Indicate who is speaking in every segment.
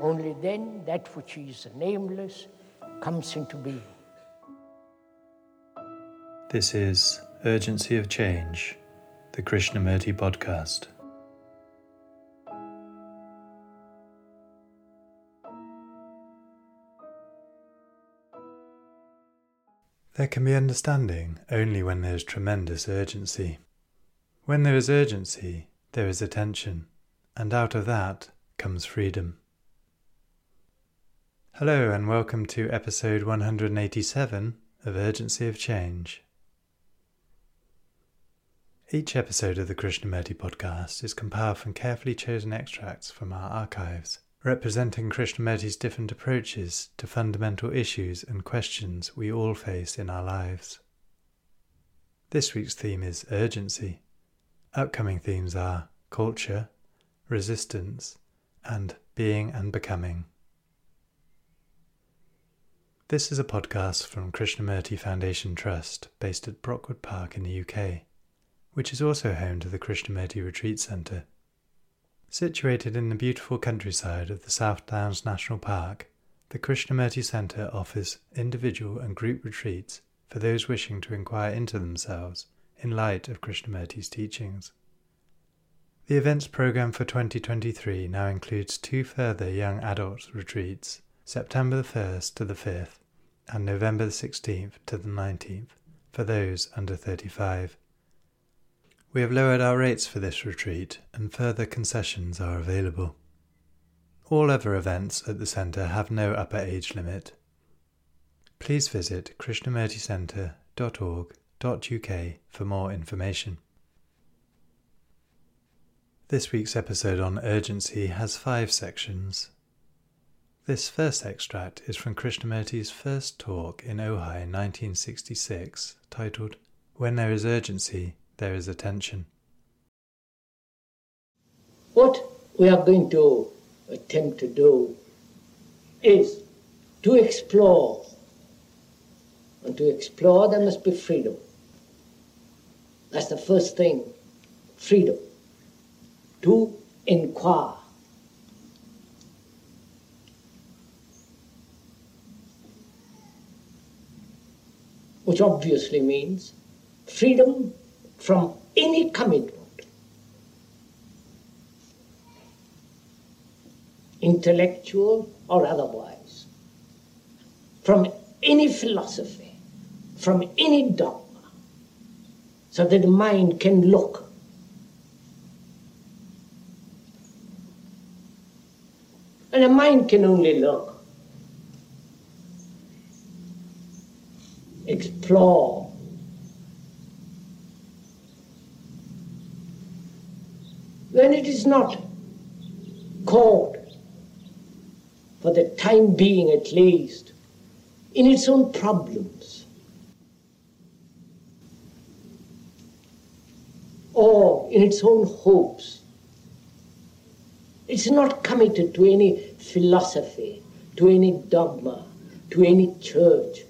Speaker 1: Only then that which is nameless comes into being.
Speaker 2: This is Urgency of Change, the Krishnamurti podcast. There can be understanding only when there is tremendous urgency. When there is urgency, there is attention, and out of that comes freedom. Hello, and welcome to episode 187 of Urgency of Change. Each episode of the Krishnamurti podcast is compiled from carefully chosen extracts from our archives representing Krishnamurti's different approaches to fundamental issues and questions we all face in our lives. This week's theme is urgency. Upcoming themes are culture, resistance, and being and becoming. This is a podcast from Krishnamurti Foundation Trust based at Brockwood Park in the UK, which is also home to the Krishnamurti Retreat Centre Situated in the beautiful countryside of the South Downs National Park, the Krishnamurti Centre offers individual and group retreats for those wishing to inquire into themselves in light of Krishnamurti's teachings. The events programme for 2023 now includes two further young adult retreats, September the 1st to the 5th and November the 16th to the 19th, for those under 35. We have lowered our rates for this retreat and further concessions are available. All other events at the centre have no upper age limit. Please visit krishnamurticentre.org.uk for more information. This week's episode on urgency has five sections. This first extract is from Krishnamurti's first talk in Ojai in 1966, titled When There Is Urgency, there is attention.
Speaker 1: What we are going to attempt to do is to explore. And to explore, there must be freedom. That's the first thing freedom. To inquire. Which obviously means freedom from any commitment, intellectual or otherwise, from any philosophy, from any dogma, so that the mind can look. And the mind can only look, explore, when it is not caught, for the time being at least, in its own problems. Or in its own hopes. It's not committed to any philosophy, to any dogma, to any church.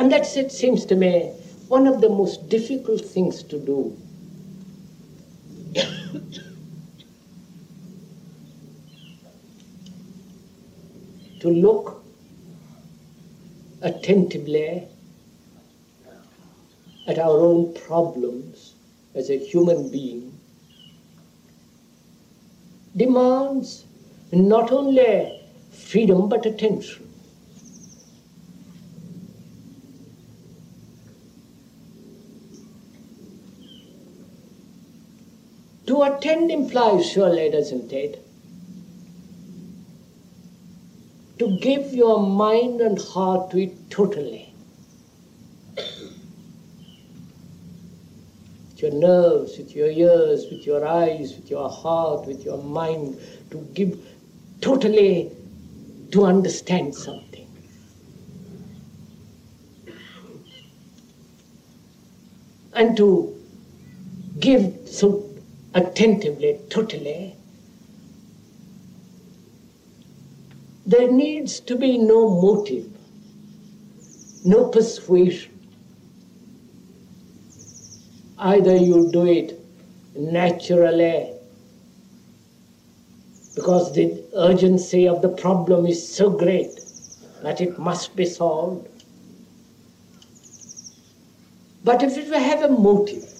Speaker 1: And that's, it seems to me, one of the most difficult things to do. to look attentively at our own problems as a human being demands not only freedom but attention. To attend implies, surely, doesn't it? To give your mind and heart to it totally. with your nerves, with your ears, with your eyes, with your heart, with your mind, to give totally to understand something. And to give so attentively, totally, there needs to be no motive, no persuasion. Either you do it naturally because the urgency of the problem is so great that it must be solved. But if we have a motive,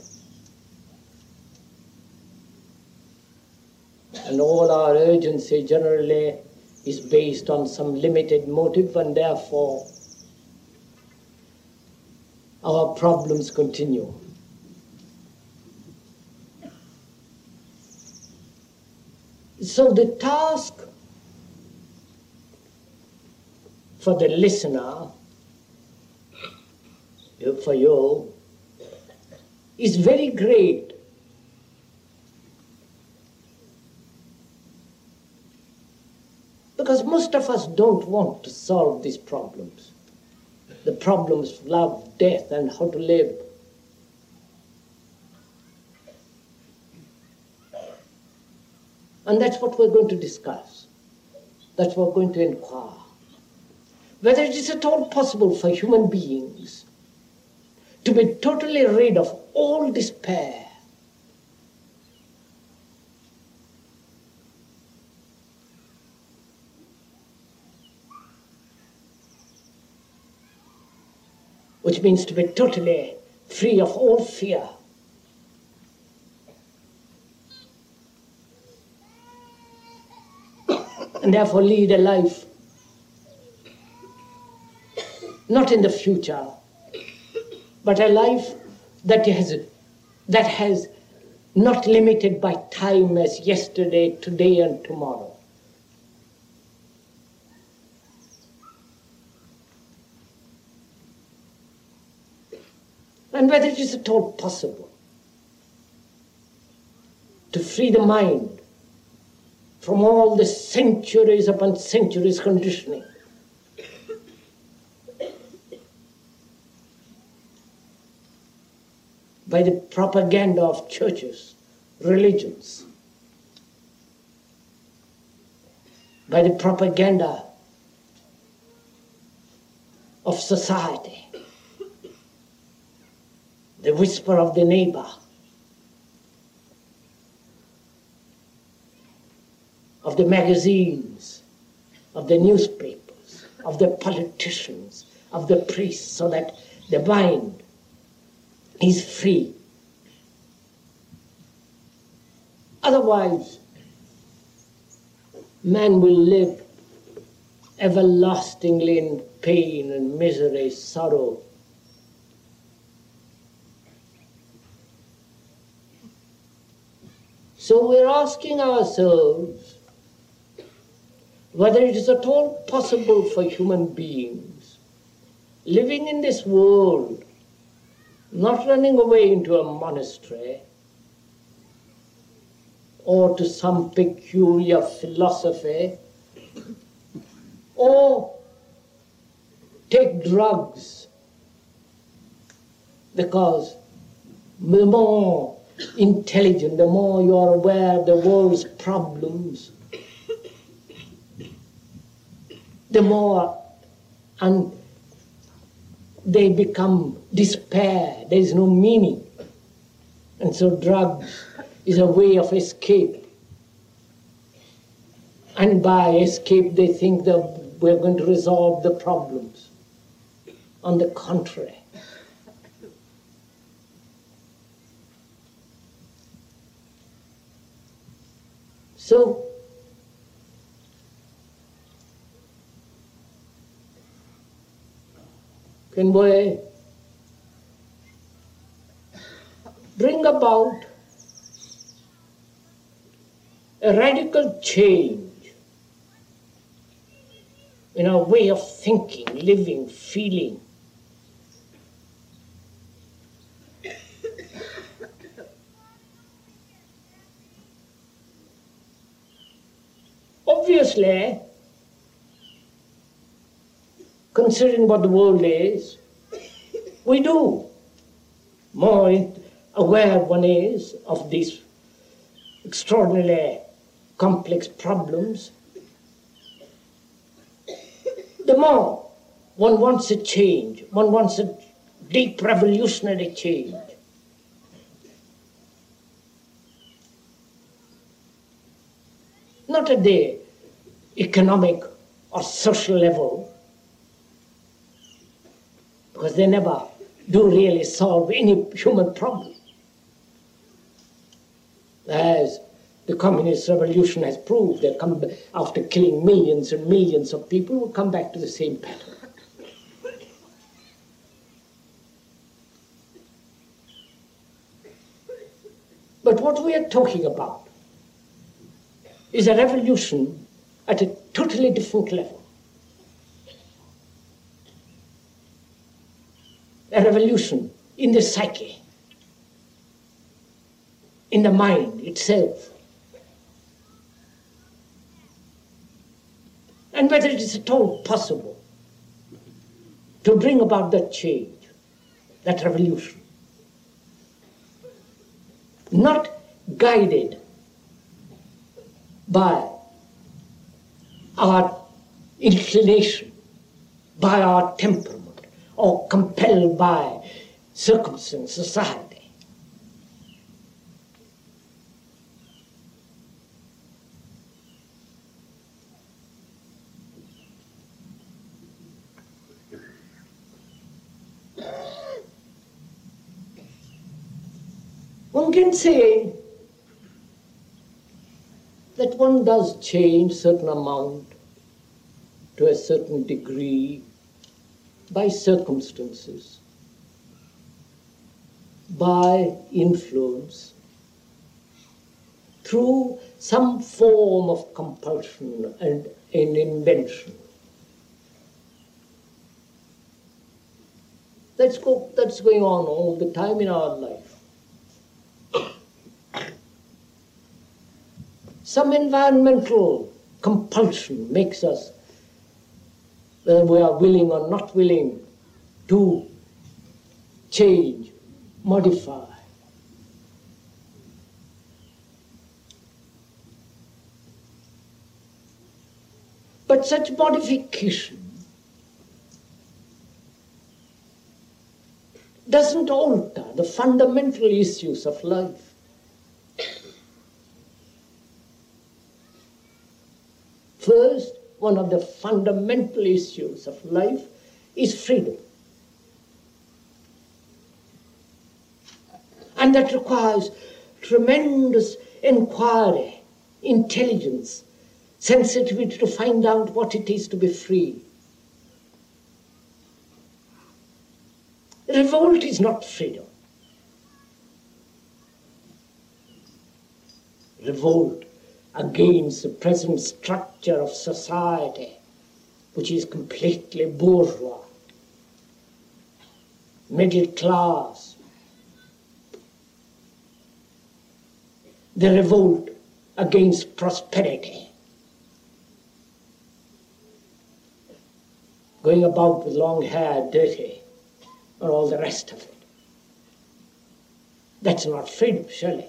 Speaker 1: and all our urgency generally is based on some limited motive, and therefore our problems continue. So the task for the listener, for you, is very great. Because most of us don't want to solve these problems. The problems of love, death, and how to live. And that's what we're going to discuss. That's what we're going to inquire. Whether it is at all possible for human beings to be totally rid of all despair. Means to be totally free of all fear. and therefore lead a life not in the future, but a life that has, that has not limited by time as yesterday, today, and tomorrow. And whether it is at all possible to free the mind from all the centuries upon centuries conditioning. By the propaganda of churches, religions, by the propaganda of society, the whisper of the neighbor. of the magazines, of the newspapers, of the politicians, of the priests, so that the mind is free. Otherwise, man will live everlastingly in pain and misery, sorrow. So we're asking ourselves whether it is at all possible for human beings living in this world, not running away into a monastery or to some peculiar philosophy, or take drugs because more intelligent, the more you are aware of the world's problems, the more and they become despair. There is no meaning. And so drugs is a way of escape. And by escape, they think that we're going to resolve the problems. On the contrary. So, can we bring about a radical change in our way of thinking, living, feeling. Obviously, considering what the world is, we do. More aware one is of these extraordinarily complex problems, the more one wants a change, one wants a deep revolutionary change. Not a the economic or social level, because they never do really solve any human problem. As the communist revolution has proved, they come after killing millions and millions of people, will come back to the same pattern. But what we are talking about is a revolution at a totally different level. A revolution in the psyche, in the mind itself. And whether it is at all possible to bring about that change, that revolution not guided by our inclination, by our temperament, or compelled by circumstance, society. One can say that one does change certain amount to a certain degree by circumstances, by influence, through some form of compulsion and an invention. That's, go, that's going on all the time in our life. Some environmental compulsion makes us, whether we are willing or not willing, to change, modify. But such modification doesn't alter the fundamental issues of life. First, one of the fundamental issues of life is freedom. And that requires tremendous inquiry, intelligence, sensitivity to find out what it is to be free. Revolt is not freedom. Revolt against the present structure of society, which is completely bourgeois, middle class. The revolt against prosperity. Going about with long hair, dirty, or all the rest of it. That's not freedom, surely.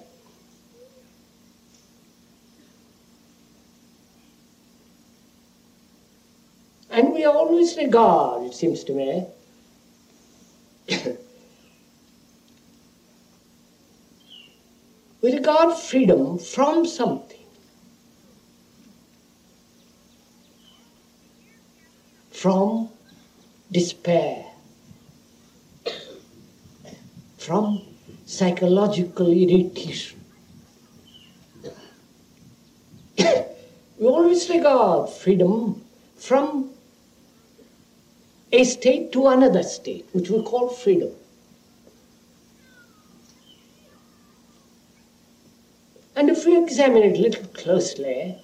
Speaker 1: And we always regard, it seems to me, we regard freedom from something. From despair, from psychological irritation. we always regard freedom from a state to another state, which we call freedom. And if we examine it a little closely,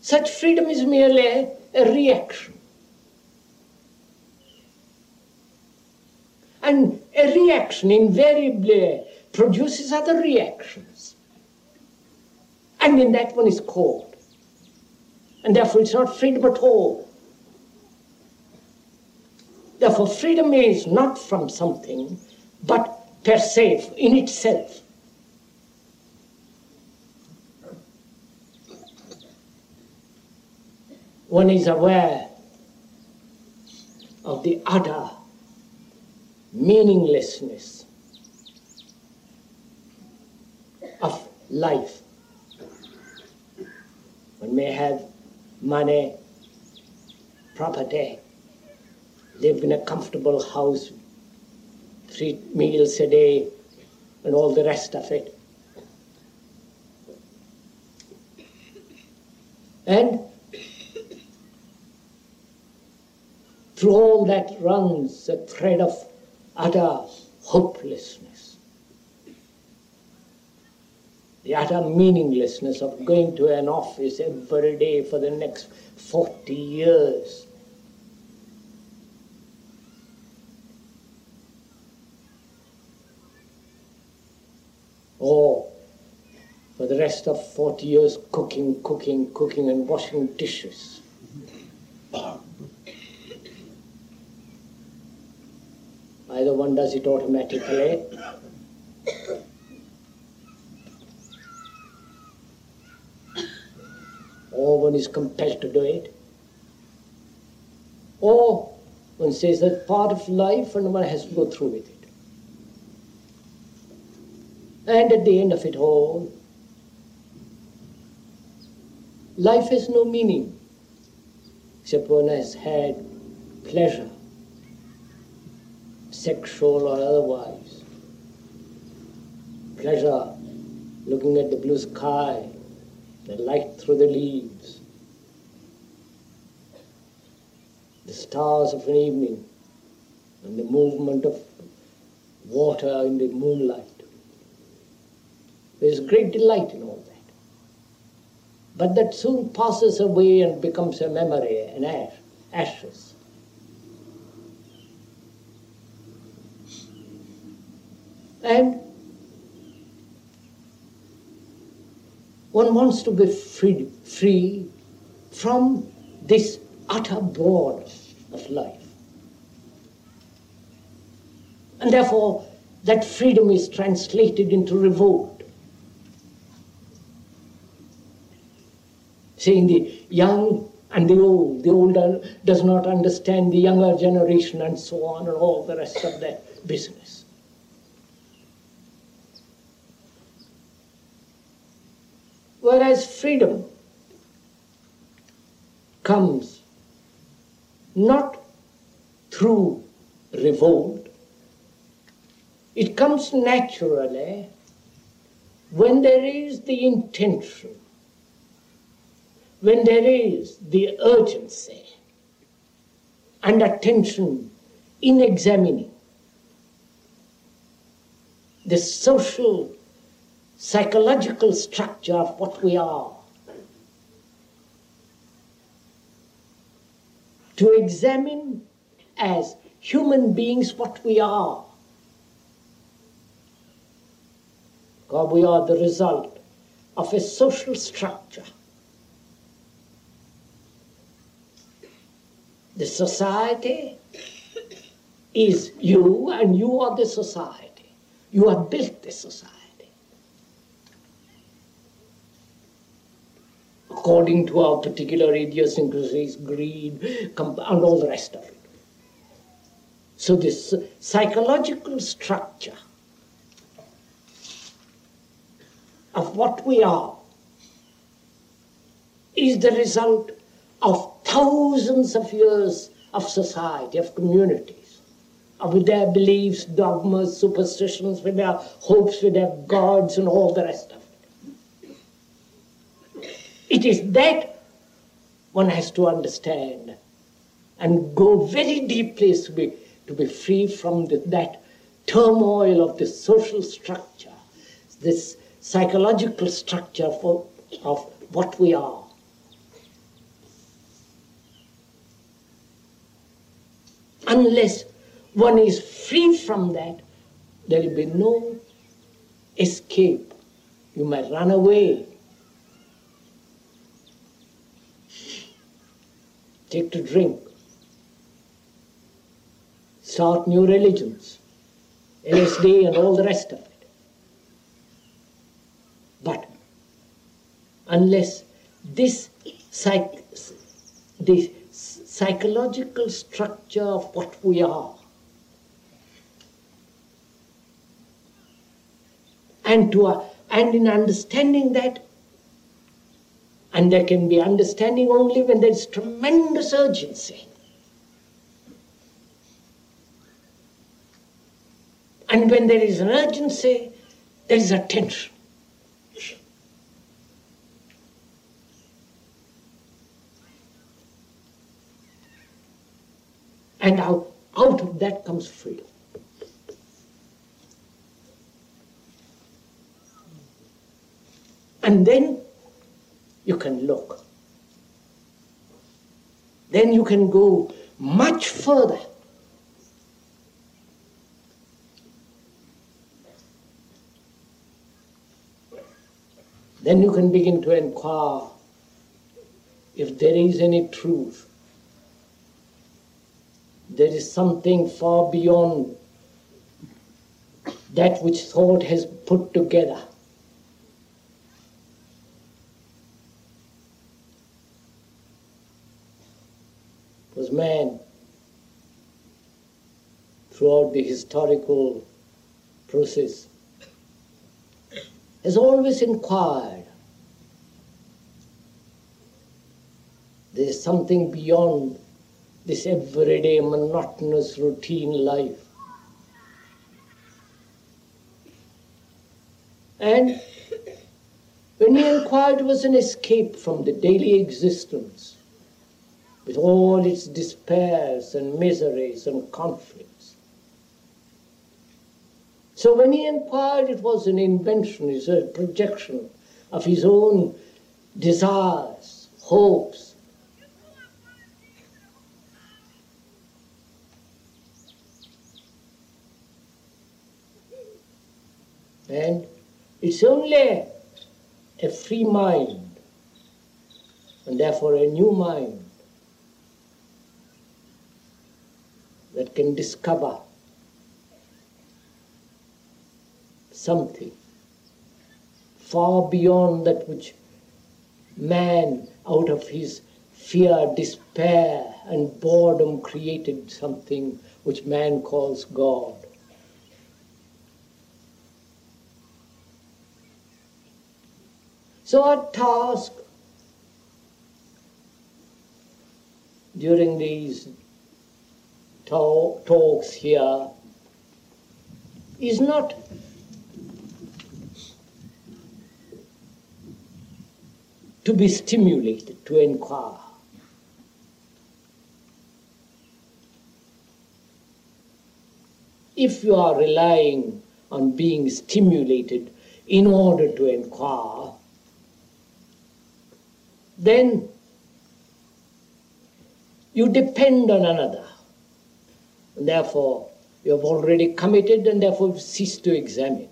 Speaker 1: such freedom is merely a reaction. And a reaction invariably produces other reactions. And in that one is called And therefore, it's not freedom at all. Therefore, freedom is not from something, but per se, in itself. One is aware of the utter meaninglessness of life. One may have money, property, live in a comfortable house, three meals a day, and all the rest of it. And through all that runs a thread of utter hopelessness. The utter meaninglessness of going to an office every day for the next 40 years. Or for the rest of 40 years cooking, cooking, cooking, and washing dishes. Either one does it automatically, or one is compelled to do it, or one says that part of life and one has to go through with it. And at the end of it all, life has no meaning except one has had pleasure sexual or otherwise. Pleasure, looking at the blue sky, the light through the leaves, the stars of an evening, and the movement of water in the moonlight. There is great delight in all that. But that soon passes away and becomes a memory, an ash, ashes. And one wants to be free, free from this utter boredom of life. And therefore, that freedom is translated into revolt. Saying the young and the old, the older does not understand the younger generation, and so on, and all the rest of that business. Whereas freedom comes not through revolt, it comes naturally when there is the intention, when there is the urgency and attention in examining the social psychological structure of what we are. To examine as human beings what we are. God, we are the result of a social structure. The society is you, and you are the society. You have built the society. according to our particular idiosyncrasies, greed, and all the rest of it. So, this psychological structure of what we are is the result of thousands of years of society, of communities, with their beliefs, dogmas, superstitions, with their hopes, with their gods, and all the rest of it. It is that one has to understand and go very deeply to be, to be free from the, that turmoil of the social structure, this psychological structure for, of what we are. Unless one is free from that, there will be no escape. You might run away take to drink, start new religions, LSD and all the rest of it. But unless this, psych, this psychological structure of what we are. And to uh, and in understanding that and there can be understanding only when there is tremendous urgency. And when there is an urgency there is a tension And out, out of that comes freedom. And then you can look. Then you can go much further. Then you can begin to inquire if there is any truth there is something far beyond that which thought has put together. Was man throughout the historical process has always inquired. There is something beyond this everyday monotonous routine life. And when he inquired, it was an escape from the daily existence with all its despairs and miseries and conflicts. So when he inquired, it was an invention, it was a projection of his own desires, hopes, And it's only a free mind, and therefore a new mind, that can discover something far beyond that which man, out of his fear, despair, and boredom, created something which man calls God. Our task during these talk, talks here is not to be stimulated, to inquire. If you are relying on being stimulated in order to inquire, then you depend on another. And therefore, you have already committed and therefore cease to examine.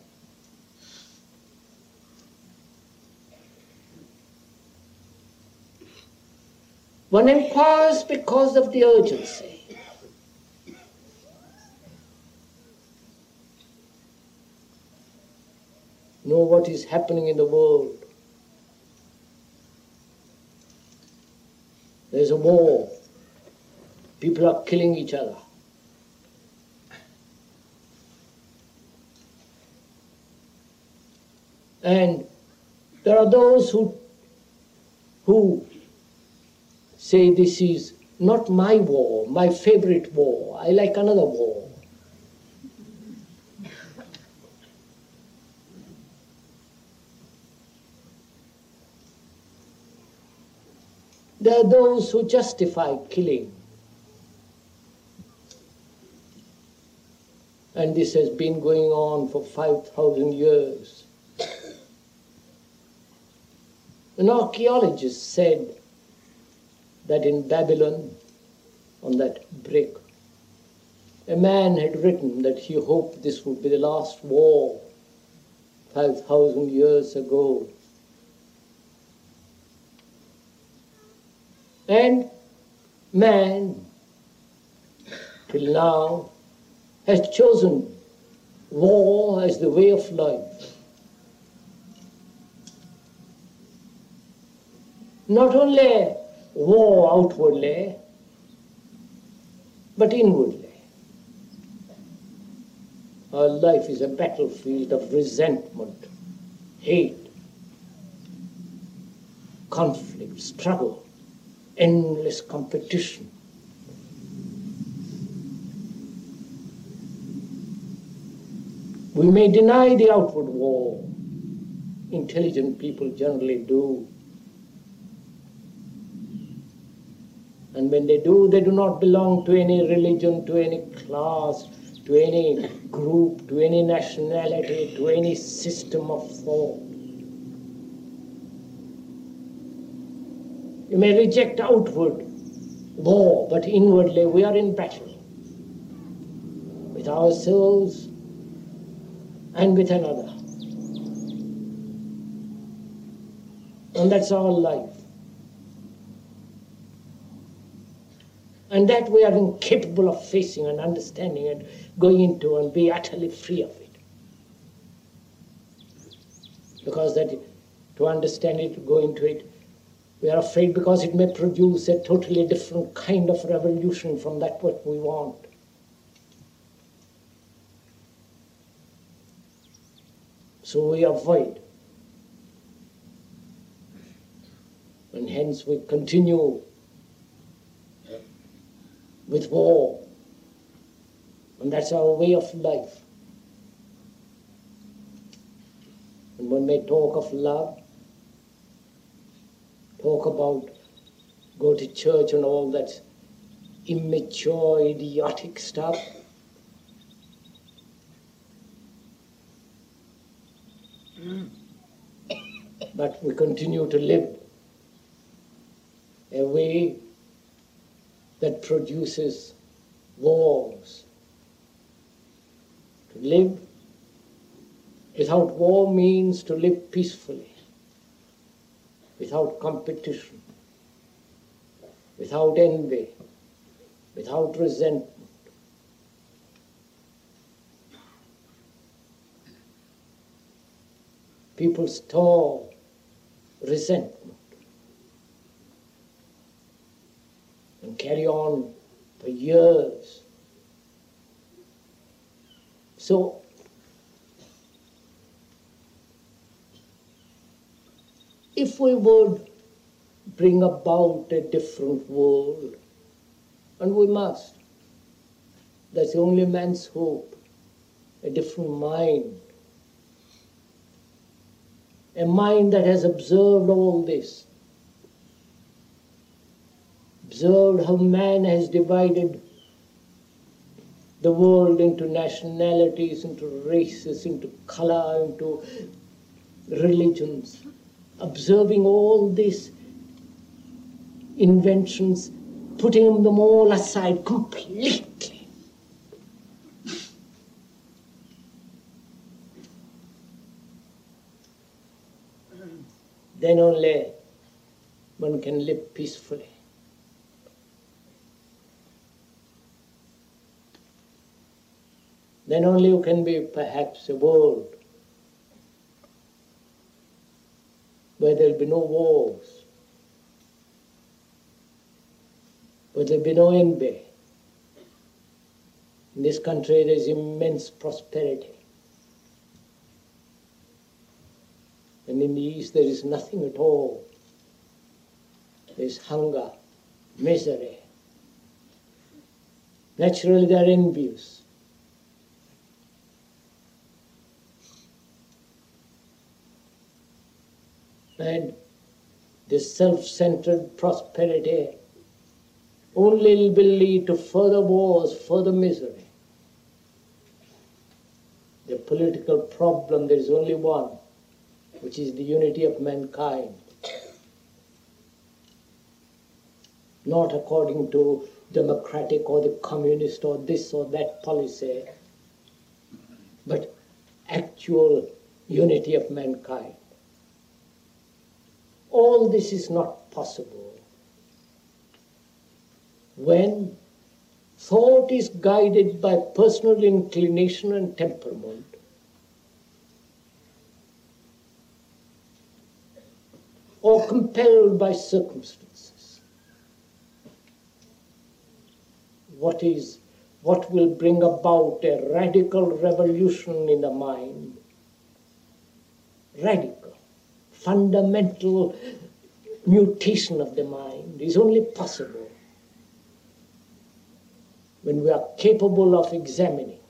Speaker 1: One inquires because of the urgency. Know what is happening in the world. There's a war. People are killing each other. And there are those who, who say this is not my war, my favorite war. I like another war. There are those who justify killing. And this has been going on for 5,000 years. An archaeologist said that in Babylon, on that brick, a man had written that he hoped this would be the last war 5,000 years ago. And man, till now, has chosen war as the way of life. Not only war outwardly, but inwardly. Our life is a battlefield of resentment, hate, conflict, struggle, endless competition. We may deny the outward war. Intelligent people generally do. And when they do, they do not belong to any religion, to any class, to any group, to any nationality, to any system of thought. You may reject outward war, but inwardly we are in battle with ourselves and with another. And that's our life. And that we are incapable of facing and understanding and going into and be utterly free of it. Because that to understand it, go into it, we are afraid because it may produce a totally different kind of revolution from that what we want. So we avoid. And hence we continue with war. And that's our way of life. And when we talk of love, talk about go to church and all that immature, idiotic stuff, mm. but we continue to live a way that produces wars. To live without war means to live peacefully, without competition, without envy, without resentment. People store resentment and carry on for years. So, if we would bring about a different world, and we must, that's the only man's hope, a different mind, a mind that has observed all this observed how man has divided the world into nationalities, into races, into color, into religions. Observing all these inventions, putting them all aside completely. Then only one can live peacefully. then only you can be perhaps a world where there'll be no wars, where there'll be no envy. In this country there is immense prosperity. And in the East there is nothing at all. There is hunger, misery. Naturally they are envious. And this self-centered prosperity only will lead to further wars, further misery. The political problem, there is only one, which is the unity of mankind. Not according to democratic or the communist or this or that policy, but actual unity of mankind. All this is not possible when thought is guided by personal inclination and temperament, or compelled by circumstances. What is what will bring about a radical revolution in the mind? Radical, fundamental mutation of the mind is only possible when we are capable of examining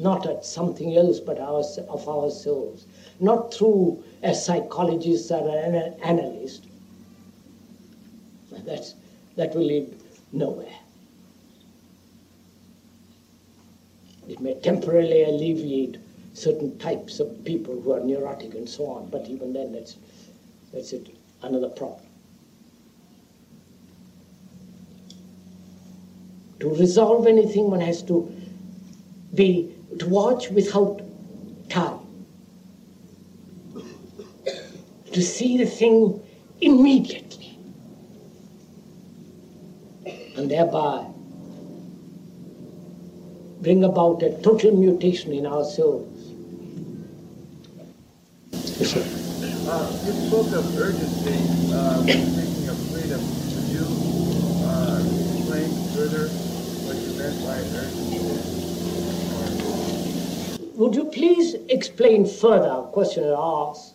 Speaker 1: not at something else but our, of ourselves, not through a psychologist or an analyst. That's, that will lead nowhere. It may temporarily alleviate certain types of people who are neurotic and so on, but even then, that's, that's it, another problem. To resolve anything, one has to be to watch without time, to see the thing immediately, and thereby bring about a total mutation in ourselves.
Speaker 3: Yes, sir. Uh, you spoke of urgency uh, when speaking of freedom. Could you uh, explain further what you meant by urgency?
Speaker 1: Would you please explain further, questioner asks,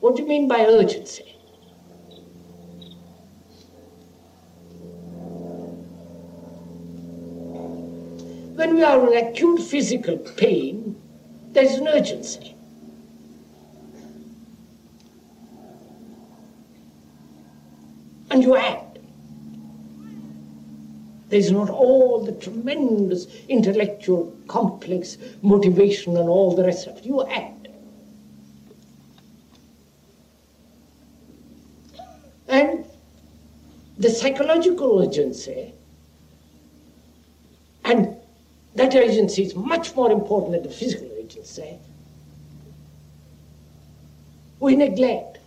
Speaker 1: what do you mean by urgency? When we are in acute physical pain, there is an urgency. And you act. There's not all the tremendous intellectual, complex motivation and all the rest of it. You act. And the psychological agency, and that agency is much more important than the physical agency, we neglect.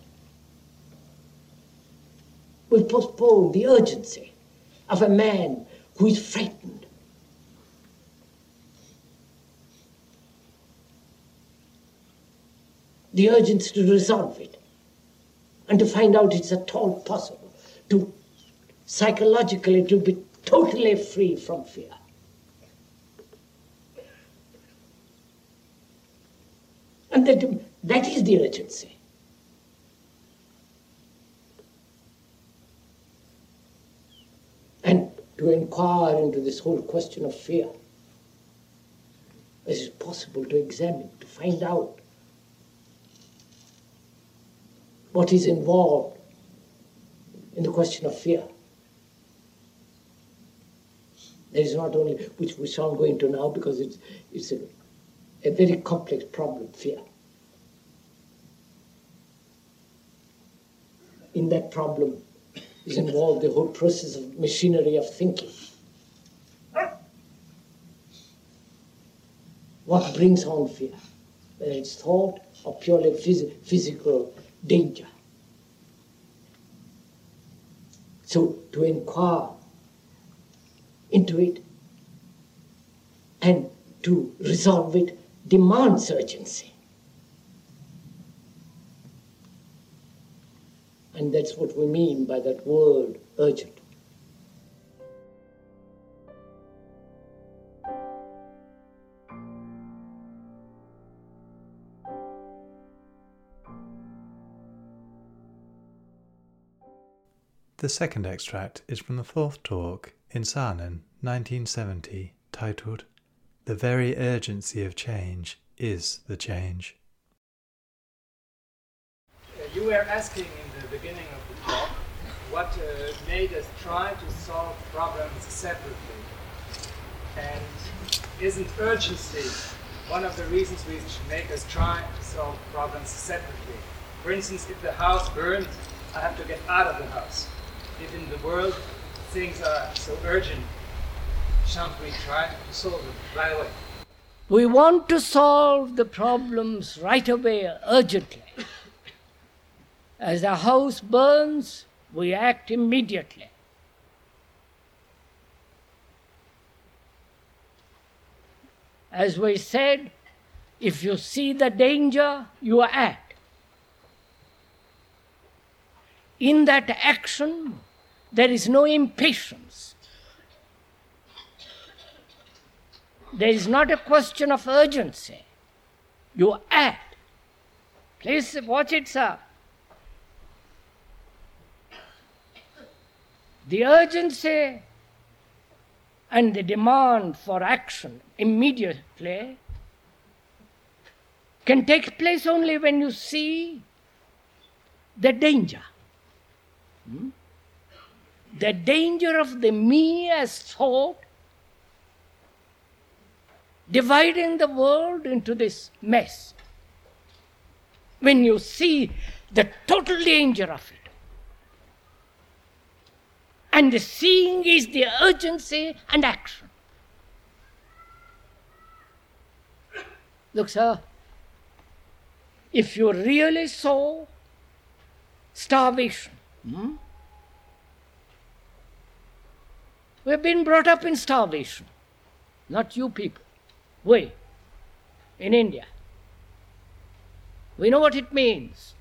Speaker 1: We postpone the urgency of a man who is frightened. The urgency to resolve it and to find out it's at all possible to psychologically to be totally free from fear. And that, that is the urgency. To inquire into this whole question of fear. Is it possible to examine, to find out what is involved in the question of fear? There is not only, which we shan't go into now because it's, it's a, a very complex problem, fear. In that problem, is involved the whole process of machinery of thinking. What brings on fear? Whether it's thought or purely phys- physical danger. So to inquire into it and to resolve it demands urgency. And that's what we mean by that word, urgent.
Speaker 2: The second extract is from the fourth talk in Saanen, 1970, titled The Very Urgency of Change is the Change.
Speaker 4: You were asking the beginning of the talk what uh, made us try to solve problems separately. And isn't urgency one of the reasons which make us try to solve problems separately? For instance, if the house burned, I have to get out of the house. If in the world things are so urgent, shan't we try to solve them right away?
Speaker 1: We want to solve the problems right away, urgently. As a house burns, we act immediately. As we said, if you see the danger, you act. In that action, there is no impatience. There is not a question of urgency. You act. Please watch it, sir. The urgency and the demand for action immediately can take place only when you see the danger. Hmm? The danger of the me as thought dividing the world into this mess. When you see the total danger of it, and the seeing is the urgency and action. Look, sir, if you really saw starvation, hmm? we've been brought up in starvation, not you people. We, in India. We know what it means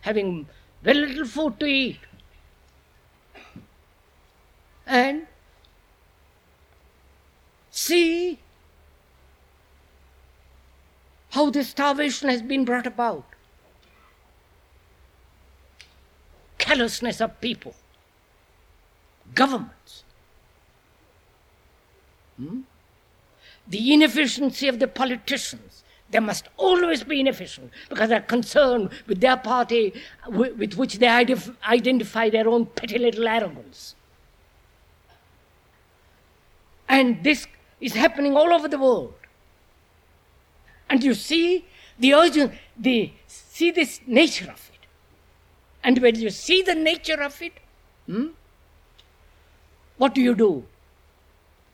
Speaker 1: having very little food to eat. And see how this starvation has been brought about. Callousness of people, governments. Hmm? the inefficiency of the politicians. They must always be inefficient because they're concerned with their party with which they identify their own petty little arrogance. And this is happening all over the world. And you see the urgent, the see this nature of it. And when you see the nature of it, hmm, what do you do?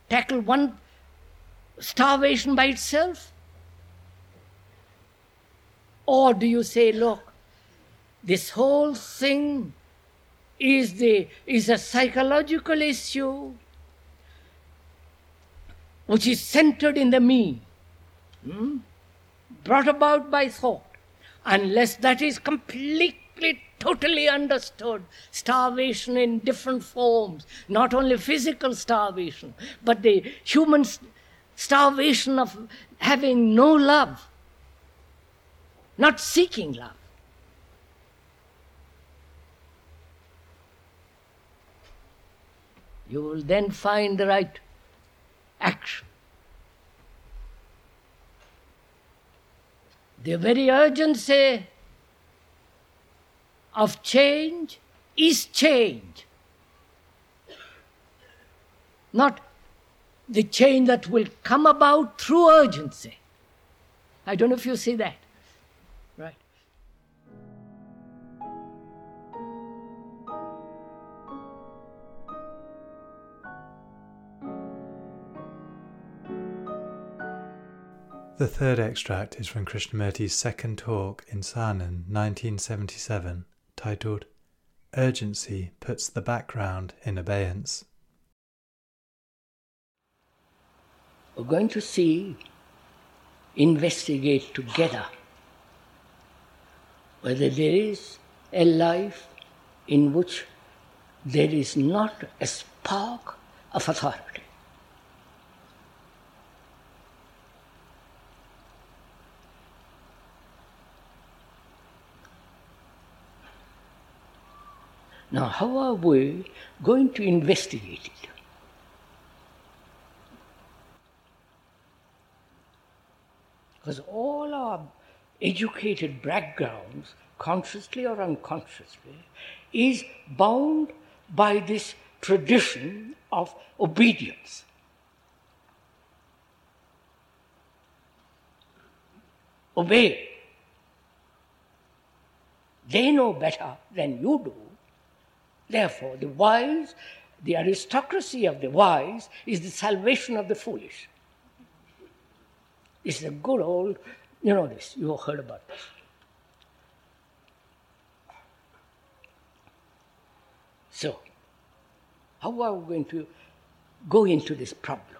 Speaker 1: Tackle one starvation by itself? Or do you say, look, this whole thing is, the, is a psychological issue which is centered in the me, hmm? brought about by thought. Unless that is completely, totally understood, starvation in different forms, not only physical starvation, but the human starvation of having no love, not seeking love. You will then find the right action. The very urgency of change is change. Not the change that will come about through urgency. I don't know if you see that.
Speaker 2: The third extract is from Krishnamurti's second talk in Saanen 1977, titled Urgency Puts the Background in Abeyance.
Speaker 1: We're going to see, investigate together whether there is a life in which there is not a spark of authority. Now, how are we going to investigate it? Because all our educated backgrounds, consciously or unconsciously, is bound by this tradition of obedience. Obey. They know better than you do. Therefore, the wise, the aristocracy of the wise, is the salvation of the foolish. It's a good old, you know this, you heard about this. So, how are we going to go into this problem?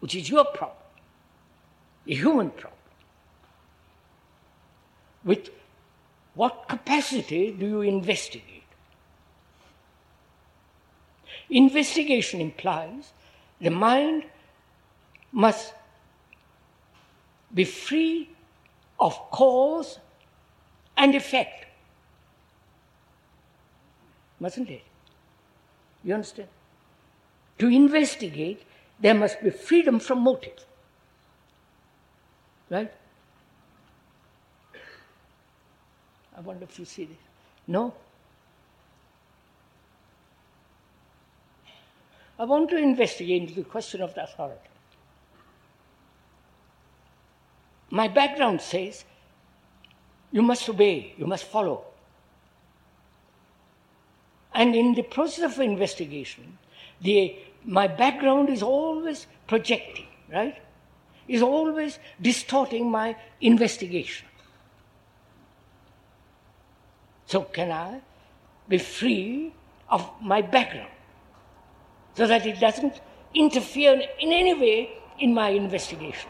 Speaker 1: Which is your problem, a human problem. With what capacity do you investigate? Investigation implies the mind must be free of cause and effect. Mustn't it? You understand? To investigate, there must be freedom from motive. Right? I wonder if you see this. No? I want to investigate into the question of the authority. My background says you must obey, you must follow. And in the process of investigation, the, my background is always projecting, right? Is always distorting my investigation. So, can I be free of my background so that it doesn't interfere in any way in my investigation?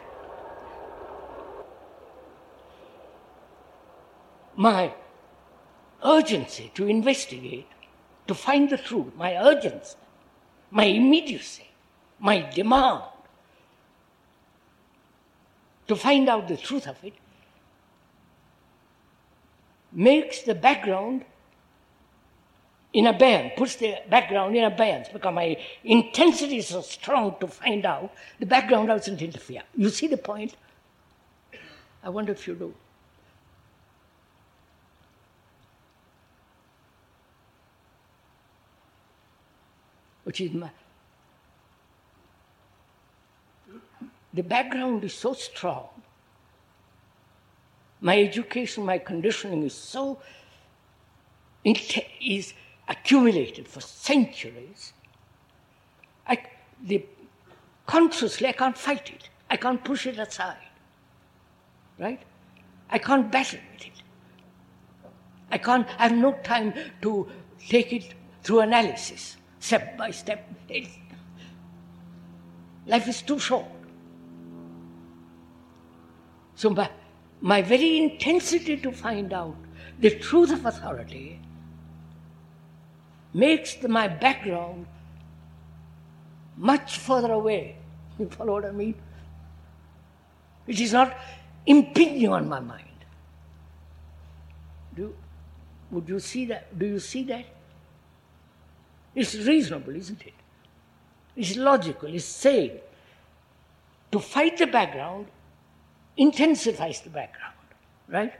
Speaker 1: My urgency to investigate to find the truth, my urgency, my immediacy, my demand to find out the truth of it makes the background in abeyance, puts the background in abeyance because my intensity is so strong to find out, the background doesn't interfere. You see the point? I wonder if you do. which is my. The background is so strong. My education, my conditioning is so is accumulated for centuries. I, the, consciously, I can't fight it. I can't push it aside. Right? I can't battle with it. I can't. I have no time to take it through analysis step by step. It's, life is too short. So, my, my very intensity to find out the truth of authority makes my background much further away. You follow what I mean? It is not impinging on my mind. Do, would you see that? Do you see that? It's reasonable, isn't it? It's logical, it's sane. To fight the background intensifies the background, right?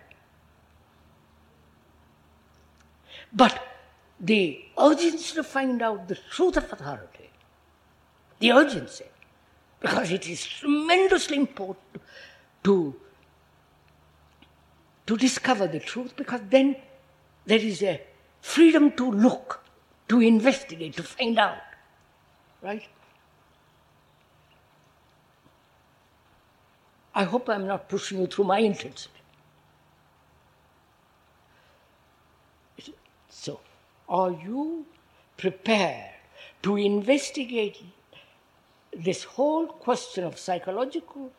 Speaker 1: But the urgency to find out the truth of authority, the urgency, because it is tremendously important to, to discover the truth, because then there is a freedom to look to investigate, to find out. Right? I hope I'm not pushing you through my intensity. So, are you prepared to investigate this whole question of psychological,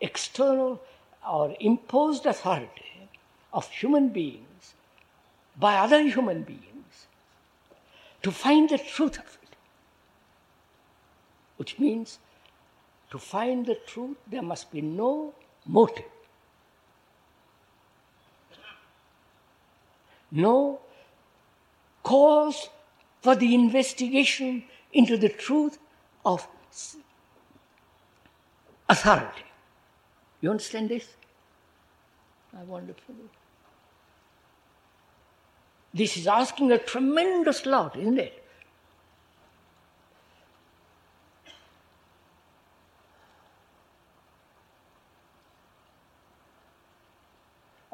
Speaker 1: external, or imposed authority of human beings by other human beings? to find the truth of it. Which means to find the truth, there must be no motive, no cause for the investigation into the truth of authority. You understand this? I wonder if you this is asking a tremendous lot, isn't it?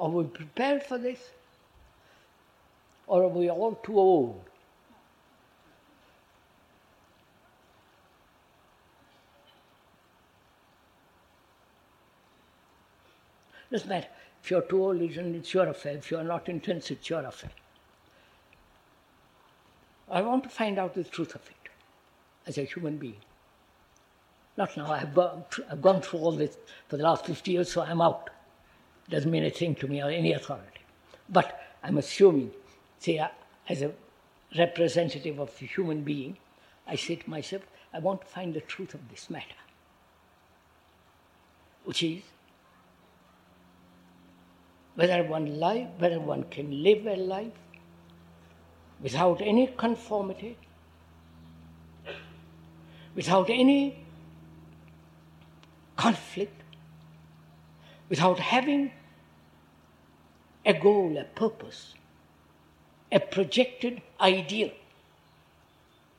Speaker 1: Are we prepared for this? Or are we all too old? Doesn't matter. If you're too old, it's your affair. If you're not intense, it's your affair. I want to find out the truth of it as a human being. Not now, I've uh, I've gone through all this for the last 50 years, so I'm out. Doesn't mean a thing to me or any authority. But I'm assuming, say, uh, as a representative of a human being, I say to myself, I want to find the truth of this matter, which is whether one life, whether one can live a life without any conformity, without any conflict, without having a goal, a purpose, a projected ideal,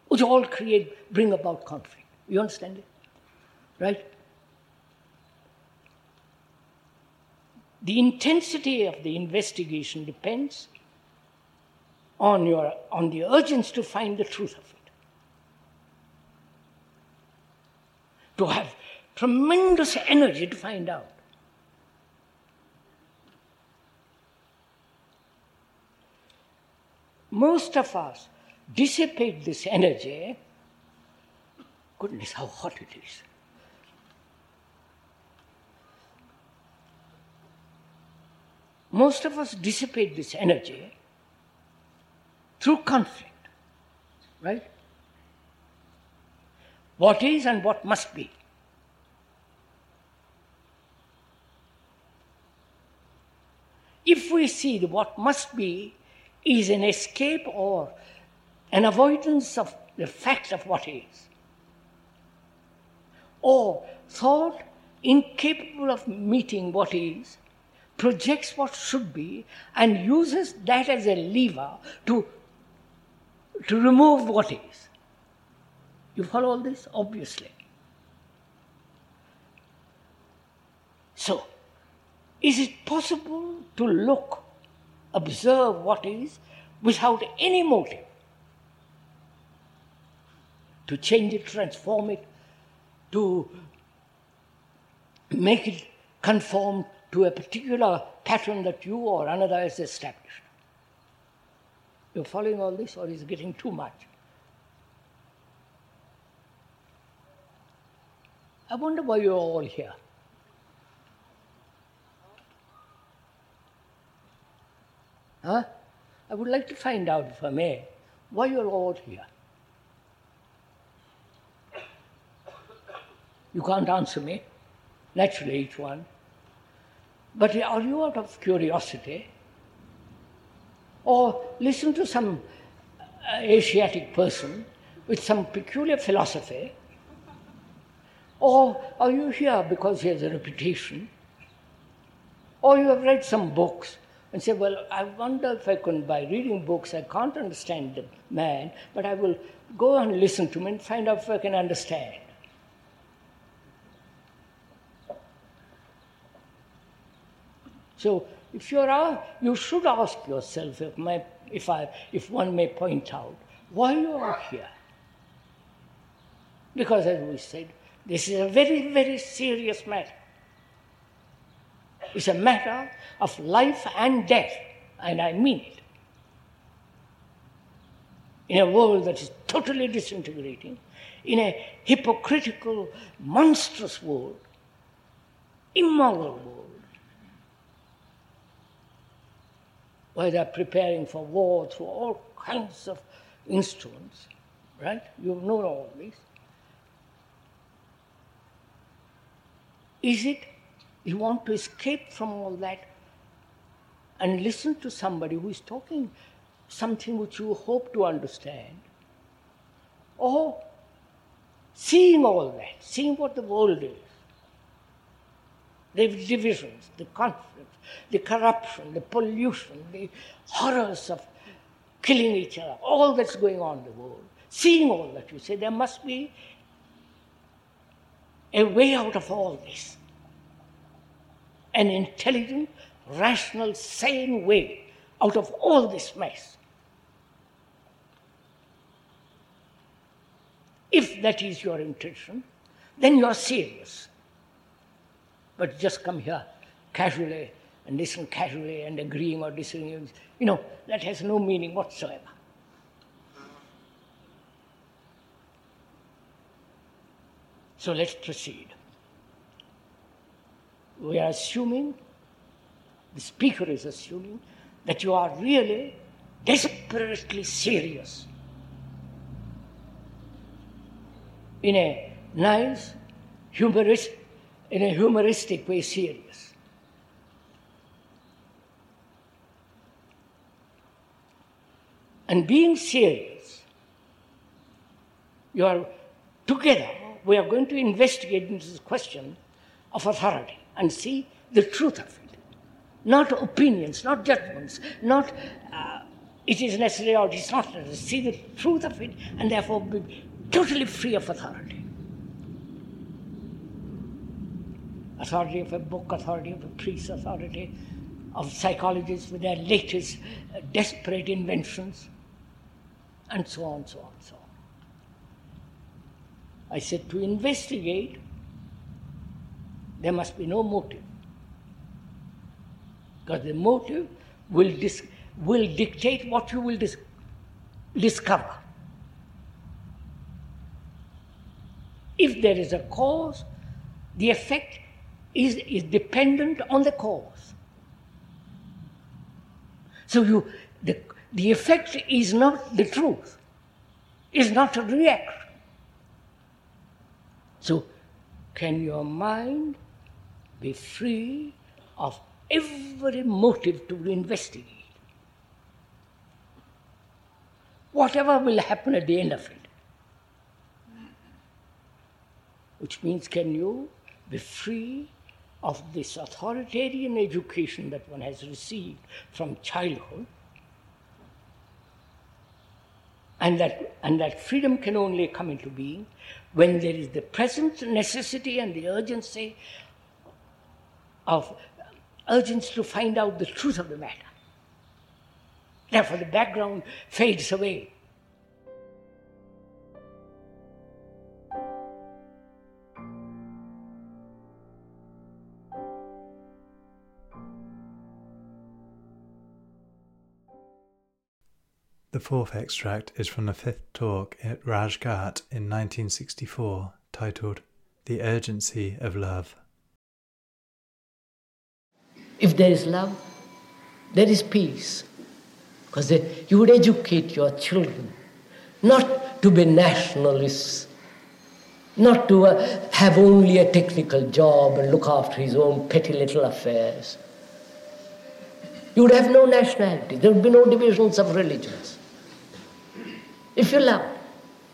Speaker 1: which all create, bring about conflict. You understand it? Right? The intensity of the investigation depends on, your, on the urgency to find the truth of it. To have tremendous energy to find out. Most of us dissipate this energy. Goodness, how hot it is. Most of us dissipate this energy through conflict, right? What is and what must be. If we see that what must be is an escape or an avoidance of the fact of what is, or thought incapable of meeting what is, projects what should be, and uses that as a lever to, to remove what is. You follow all this? Obviously. So, is it possible to look, observe what is, without any motive? To change it, transform it, to make it conform to a particular pattern that you or another has established. You're following all this, or is it getting too much? I wonder why you're all here. Huh? I would like to find out, if I may, why you're all here. You can't answer me. Naturally, each one. But are you out of curiosity? Or listen to some uh, Asiatic person with some peculiar philosophy? Or are you here because he has a reputation? Or you have read some books and say, Well, I wonder if I can, by reading books, I can't understand the man, but I will go and listen to him and find out if I can understand. So, if you're you should ask yourself, if, my, if, I, if one may point out, why you are here. Because, as we said, this is a very, very serious matter. It's a matter of life and death, and I mean it. In a world that is totally disintegrating, in a hypocritical, monstrous world, immoral world, where they're preparing for war through all kinds of instruments, right? You've known all this. Is it you want to escape from all that and listen to somebody who is talking something which you hope to understand? Or seeing all that, seeing what the world is, the divisions, the conflicts, the corruption, the pollution, the horrors of killing each other, all that's going on in the world, seeing all that, you say there must be a way out of all this an intelligent, rational, sane way out of all this mess. If that is your intention, then you are serious. But just come here casually and listen casually and agreeing or disagreeing, you know, that has no meaning whatsoever. So let's proceed. We are assuming, the speaker is assuming, that you are really desperately serious in a nice, humorous, in a humoristic way serious. And being serious, you are together, we are going to investigate into this question of authority and see the truth of it. Not opinions, not judgments, not uh, it is necessary or it is not necessary. See the truth of it and therefore be totally free of authority. Authority of a book, authority of a priest, authority of psychologists with their latest uh, desperate inventions, and so on, so on, so on. I said to investigate, there must be no motive. Because the motive will, dis- will dictate what you will dis- discover. If there is a cause, the effect is, is dependent on the cause. So you, the, the effect is not the truth, is not a reaction. So, can your mind be free of every motive to investigate? Whatever will happen at the end of it. Which means, can you be free of this authoritarian education that one has received from childhood? And that, and that freedom can only come into being when there is the present necessity and the urgency of urgency to find out the truth of the matter. Therefore, the background fades away.
Speaker 2: The fourth extract is from the fifth talk at Rajghat in 1964, titled The Urgency of Love.
Speaker 1: If there is love, there is peace. Because you would educate your children not to be nationalists, not to uh, have only a technical job and look after his own petty little affairs. You would have no nationality, there would be no divisions of religions if you love.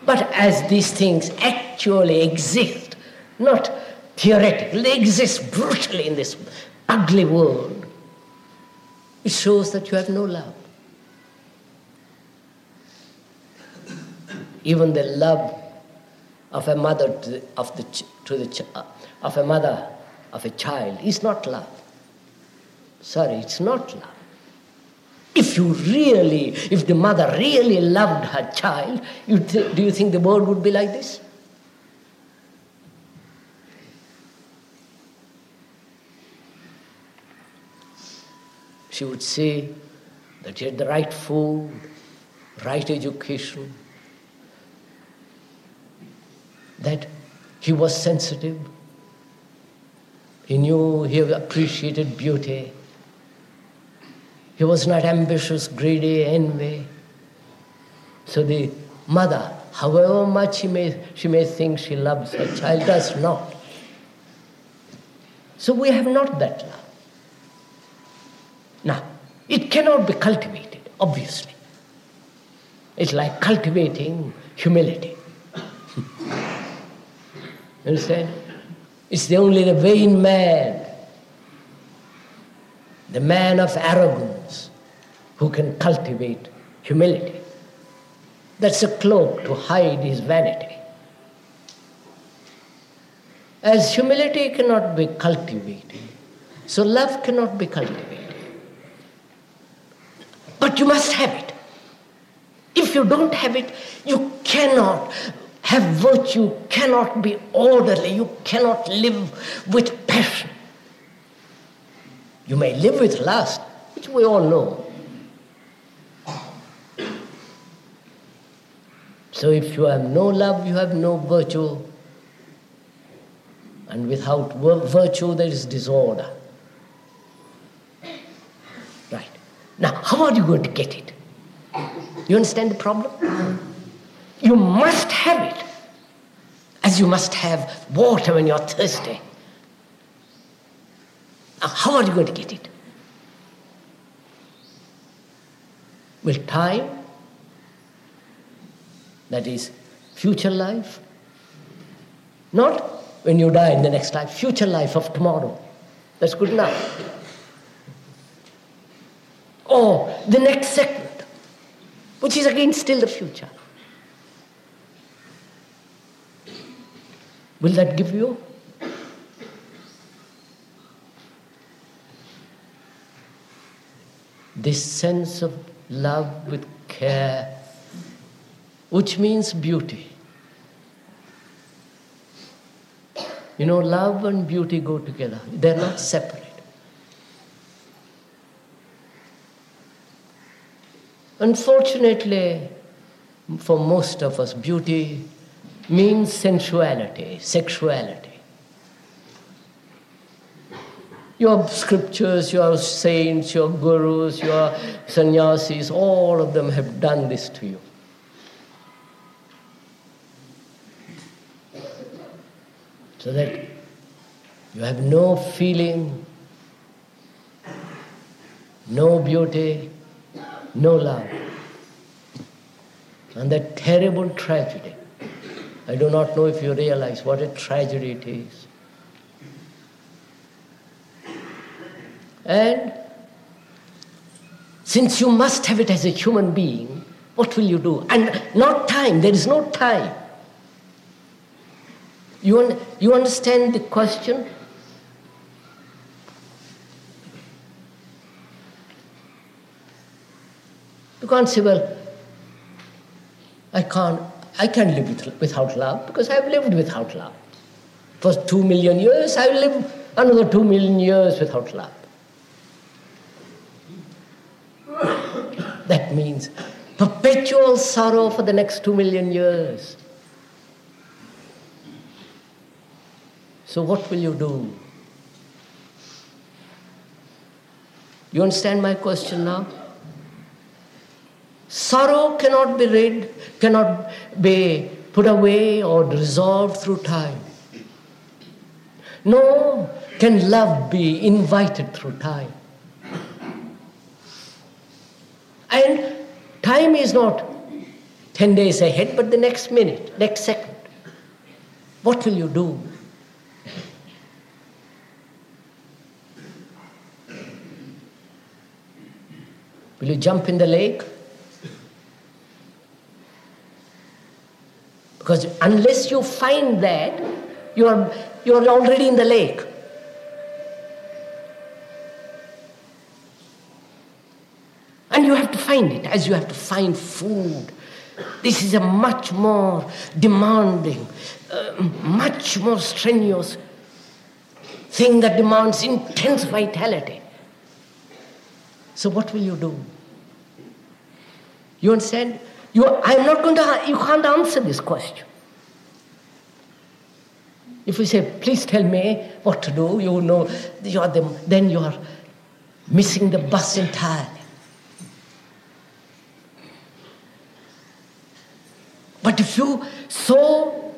Speaker 1: But as these things actually exist, not theoretically, they exist brutally in this ugly world, it shows that you have no love. Even the love of a mother to the, of the, to the, uh, of a mother of a child is not love. Sorry, it's not love. If you really, if the mother really loved her child, you th- do you think the world would be like this? She would say that he had the right food, right education, that he was sensitive, he knew he appreciated beauty, he was not ambitious, greedy, envy. So the mother, however much she may, she may think she loves her child, does not. So we have not that love. It cannot be cultivated, obviously. It's like cultivating humility. Understand? It's the only the vain man the man of arrogance who can cultivate humility. That's a cloak to hide his vanity. As humility cannot be cultivated, so love cannot be cultivated. But you must have it. If you don't have it, you cannot have virtue, you cannot be orderly, you cannot live with passion. You may live with lust, which we all know. So if you have no love, you have no virtue. And without virtue, there is disorder. Right. Now, how are you going to get it? You understand the problem? You must have it, as you must have water when you're thirsty. Now, how are you going to get it? With time, that is, future life, not when you die in the next life, future life of tomorrow. That's good enough. Or the next second, which is again still the future. Will that give you? This sense of love with care, which means beauty. You know, love and beauty go together, they're not separate. Unfortunately, for most of us, beauty means sensuality, sexuality. Your scriptures, your saints, your gurus, your sannyasis, all of them have done this to you. So that you have no feeling, no beauty, no love. And that terrible tragedy. I do not know if you realize what a tragedy it is. And since you must have it as a human being, what will you do? And not time, there is no time. You, un- you understand the question? You can't say, well, I can't, I can't live with, without love because I've lived without love. For two million years, I will live another two million years without love. That means perpetual sorrow for the next two million years. So, what will you do? You understand my question now? Sorrow cannot be rid, cannot be put away or resolved through time. Nor can love be invited through time. And time is not 10 days ahead, but the next minute, next second. What will you do? Will you jump in the lake? Because unless you find that, you are, you are already in the lake. And you have to find it as you have to find food. This is a much more demanding, uh, much more strenuous thing that demands intense vitality. So, what will you do? You understand? You, I'm not going to, you can't answer this question. If you say, please tell me what to do, you know, you are the, then you are missing the bus entirely. But if you saw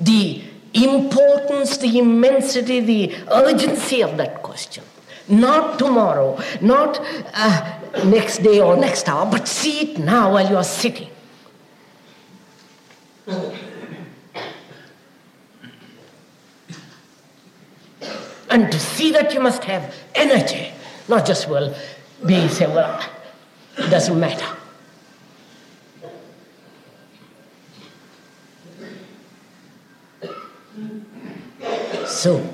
Speaker 1: the importance, the immensity, the urgency of that question, not tomorrow, not uh, next day or next hour, but see it now while you are sitting. And to see that you must have energy, not just, well, be say, well, it doesn't matter. So,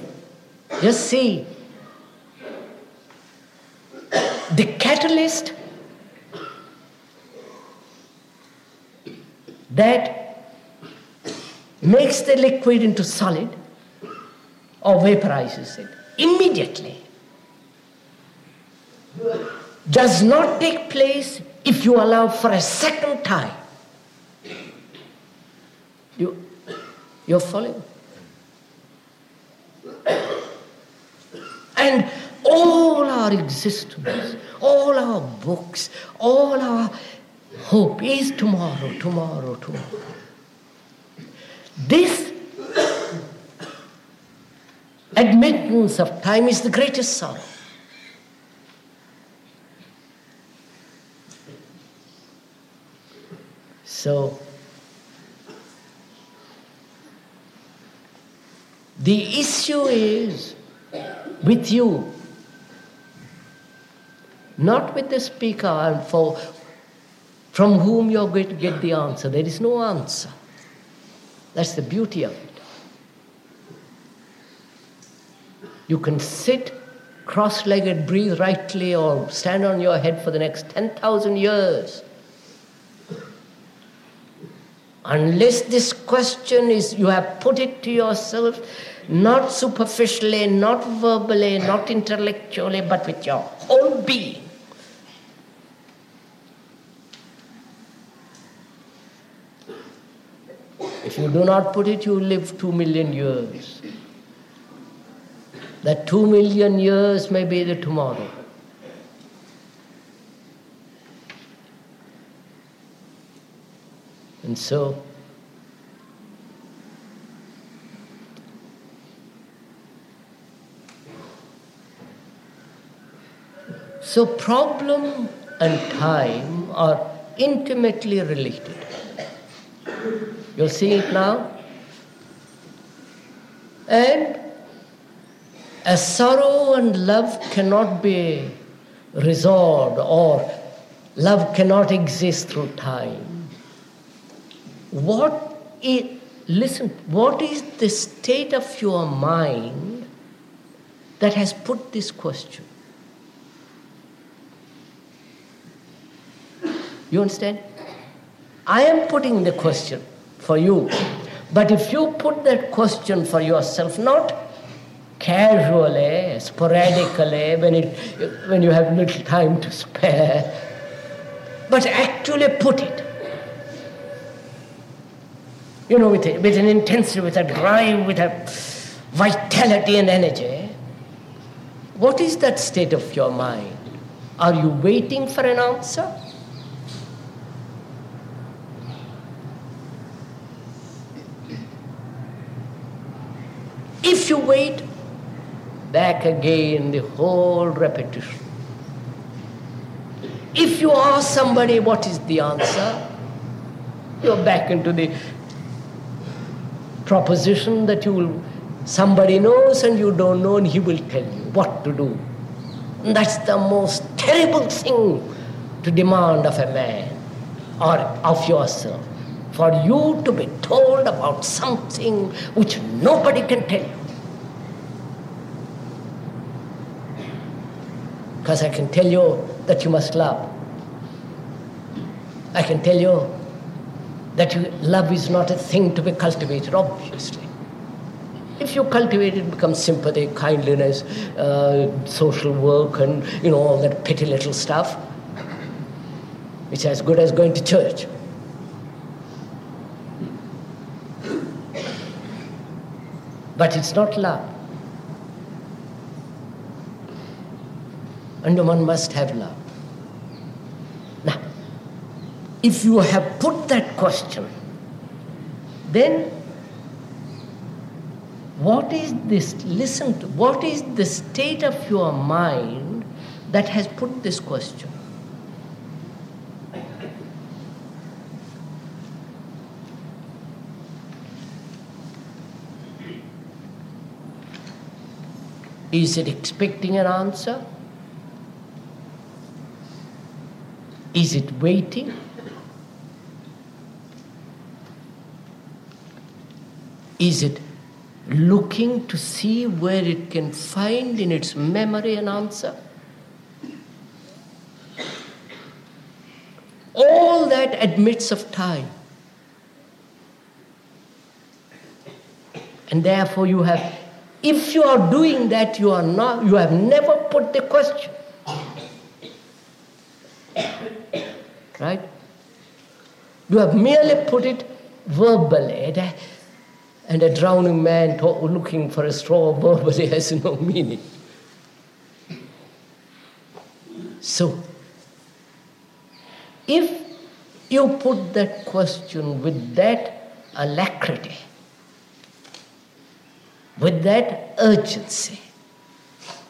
Speaker 1: just see the catalyst that makes the liquid into solid or vaporizes it immediately does not take place if you allow for a second time. You, you're following? And all our existence, all our books, all our hope is tomorrow, tomorrow, tomorrow. This admittance of time is the greatest sorrow. So, the issue is with you, not with the speaker and for from whom you're going to get the answer. There is no answer. That's the beauty of it. You can sit cross legged, breathe rightly, or stand on your head for the next 10,000 years. Unless this question is, you have put it to yourself, not superficially, not verbally, not intellectually, but with your whole being. If you do not put it, you live two million years. That two million years may be the tomorrow. And so, so problem and time are intimately related. You'll see it now. And as sorrow and love cannot be resolved or love cannot exist through time, what is, listen, what is the state of your mind that has put this question? You understand? I am putting the question for you. But if you put that question for yourself, not casually, sporadically, when, it, when you have little time to spare, but actually put it. You know, with, a, with an intensity, with a drive, with a vitality and energy. What is that state of your mind? Are you waiting for an answer? If you wait, back again the whole repetition. If you ask somebody what is the answer, you're back into the proposition that you will somebody knows and you don't know and he will tell you what to do. And that's the most terrible thing to demand of a man or of yourself. For you to be told about something which nobody can tell you. Because I can tell you that you must love. I can tell you that you, love is not a thing to be cultivated, obviously. If you cultivate it, becomes sympathy, kindliness, uh, social work, and you know all that petty little stuff. It's as good as going to church. But it's not love. And one must have love. Now, if you have put that question, then what is this, listen to, what is the state of your mind that has put this question? Is it expecting an answer? Is it waiting? Is it looking to see where it can find in its memory an answer? All that admits of time. And therefore, you have, if you are doing that, you are not, you have never put the question. Right? You have merely put it verbally, eh? and a drowning man looking for a straw verbally has no meaning. So, if you put that question with that alacrity, with that urgency,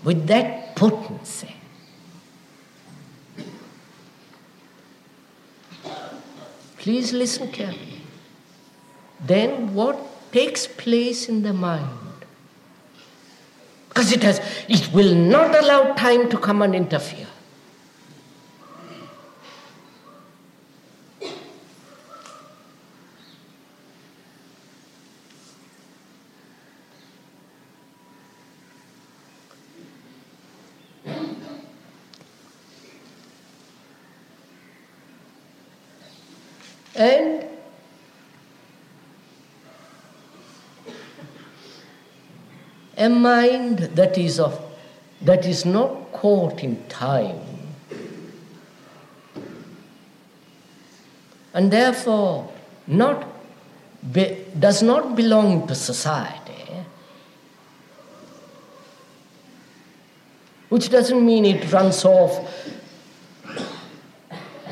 Speaker 1: with that potency, please listen carefully. Then what takes place in the mind? Because it has it will not allow time to come and interfere. And a mind that is of that is not caught in time and therefore not be, does not belong to society which doesn't mean it runs off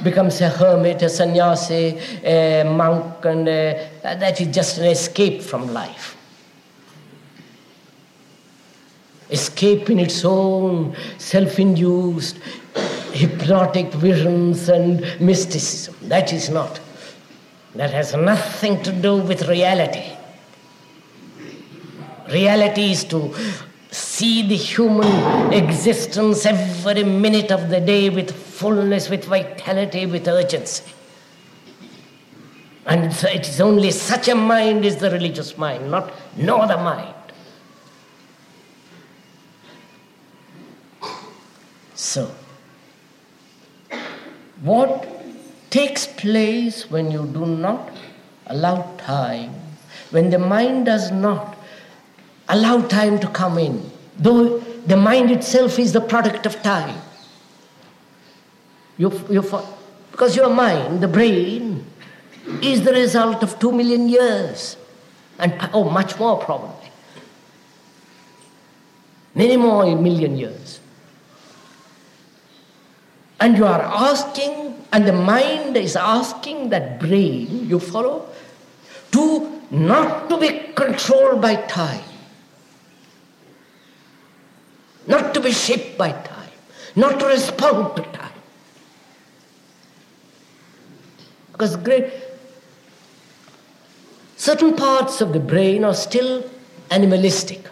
Speaker 1: becomes a hermit, a sannyasi, a monk, and a, that is just an escape from life. Escape in its own self induced, hypnotic visions and mysticism. That is not. That has nothing to do with reality. Reality is to see the human existence every minute of the day with fullness, with vitality, with urgency. And it is only such a mind is the religious mind, not no other mind. So, what takes place when you do not allow time, when the mind does not allow time to come in, though the mind itself is the product of time. You, you, because your mind, the brain, is the result of two million years, and oh, much more probably. Many more million years. And you are asking, and the mind is asking that brain, you follow, to not to be controlled by time not to be shaped by time, not to respond to time. Because great, certain parts of the brain are still animalistic.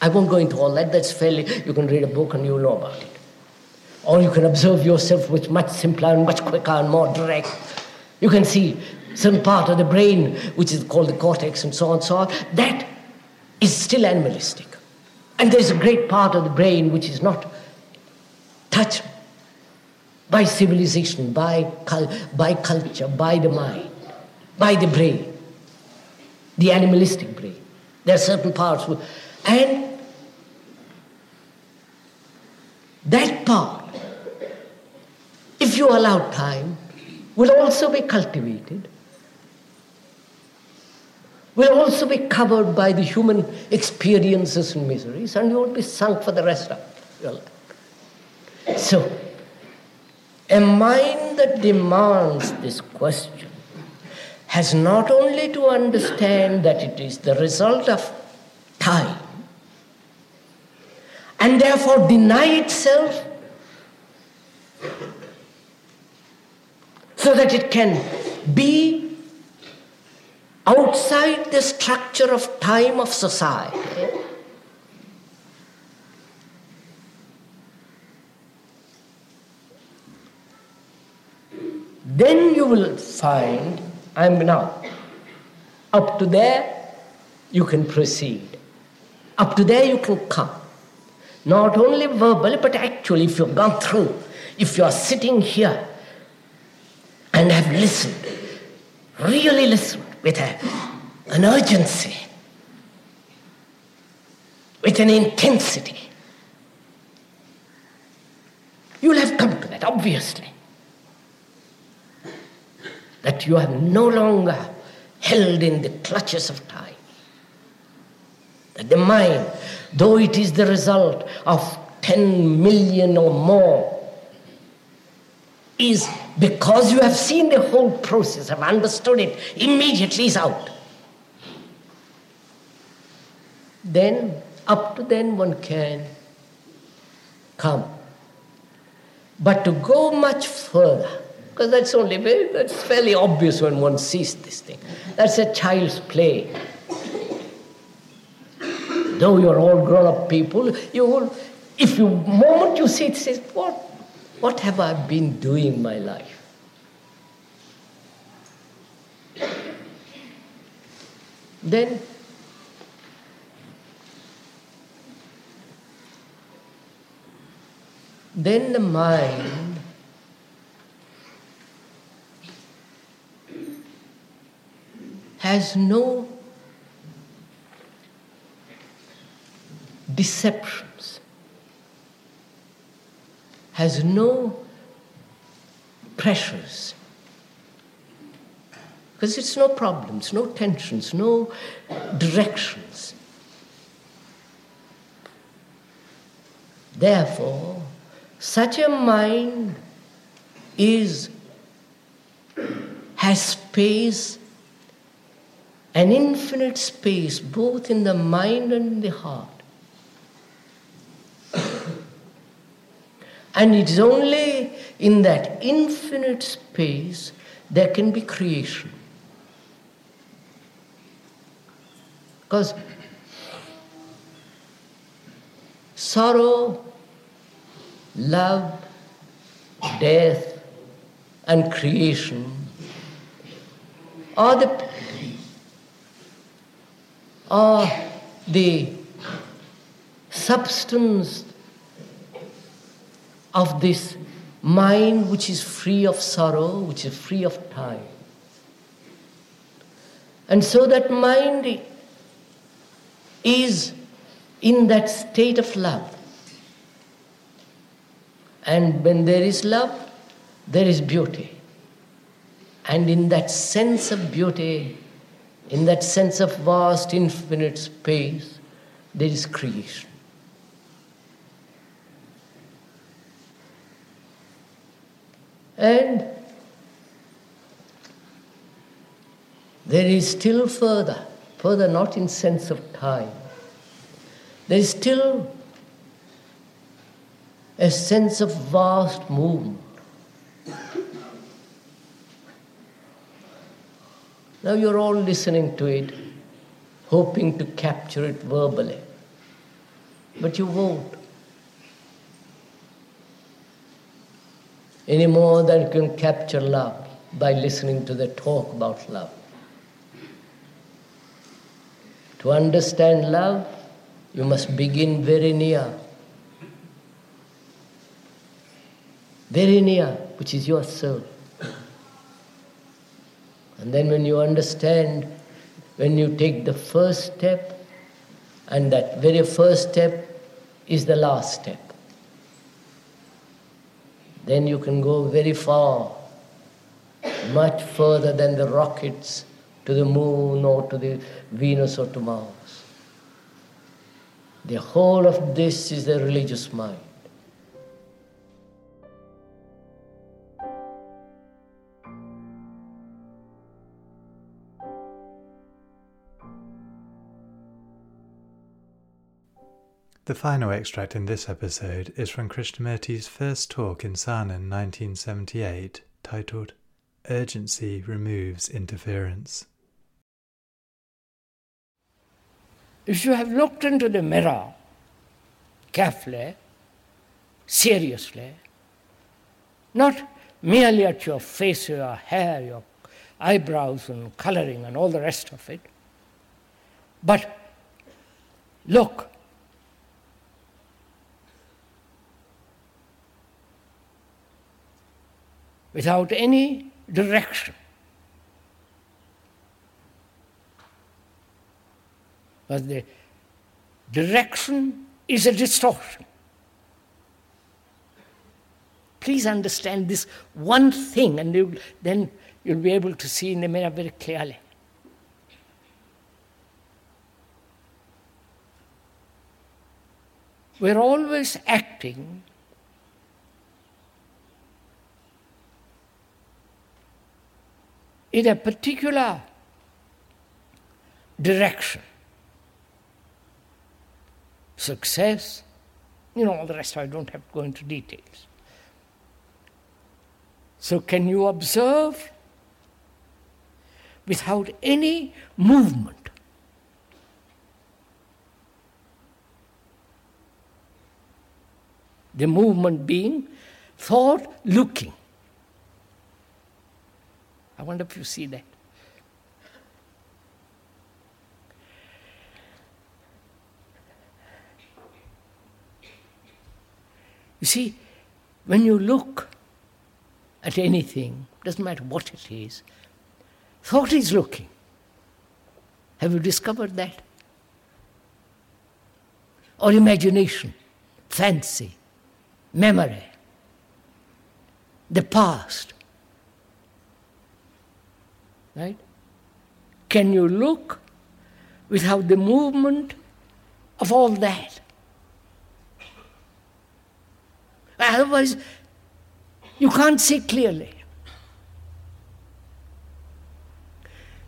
Speaker 1: I won't go into all that, that's fairly, you can read a book and you'll know about it. Or you can observe yourself with much simpler and much quicker and more direct. You can see some part of the brain, which is called the cortex and so on and so on, that is still animalistic. And there's a great part of the brain which is not touched by civilization, by, cul- by culture, by the mind, by the brain, the animalistic brain. There are certain parts, and that part, if you allow time, will also be cultivated will also be covered by the human experiences and miseries, and you will be sunk for the rest of your life. So, a mind that demands this question has not only to understand that it is the result of time therefore deny itself so that it can be outside the structure of time of society, then you will find I'm now. Up to there, you can proceed. Up to there, you can come. Not only verbally, but actually, if you've gone through, if you are sitting here and have listened, really listened, with a, an urgency, with an intensity. You'll have come to that, obviously. That you have no longer held in the clutches of time. The mind, though it is the result of 10 million or more is because you have seen the whole process, have understood it, immediately is out. Then, up to then, one can come. But to go much further, because that's only very, that's fairly obvious when one sees this thing. That's a child's play. Though you're all grown-up people, you will, if you moment you see it, say, what, what have I been doing in my life? Then then the mind has no deceptions, has no pressures. Because it's no problems, no tensions, no directions. Therefore, such a mind is has space, an infinite space, both in the mind and the heart. And it is only in that infinite space there can be creation. Because sorrow love, death, and creation are the, are the substance of this mind which is free of sorrow, which is free of time. And so that mind is in that state of love. And when there is love, there is beauty. And in that sense of beauty, in that sense of vast, infinite space, there is creation. And there is still further, further not in sense of time. There is still a sense of vast movement. Now you're all listening to it, hoping to capture it verbally. But you won't. Any more than you can capture love by listening to the talk about love. To understand love, you must begin very near. very near, which is your soul. And then when you understand, when you take the first step, and that very first step is the last step, then you can go very far, much further than the rockets to the moon or to the Venus or to Mars. The whole of this is the religious mind.
Speaker 2: The final extract in this episode is from Krishnamurti's first talk in Saanen in 1978, titled Urgency Removes Interference.
Speaker 1: If you have looked into the mirror carefully, seriously, not merely at your face, your hair, your eyebrows, and coloring, and all the rest of it, but look without any direction. But the direction is a distortion. Please understand this one thing, and you, then you'll be able to see in the mirror very clearly. we're always acting in a particular direction. Success, you know, all the rest, I don't have to go into details. So, can you observe without any movement? The movement being thought looking. I wonder if you see that. You see, when you look at anything, doesn't matter what it is, thought is looking. Have you discovered that? Or imagination, fancy, memory, the past. Right? Can you look without the movement of all that? Otherwise, you can't see clearly.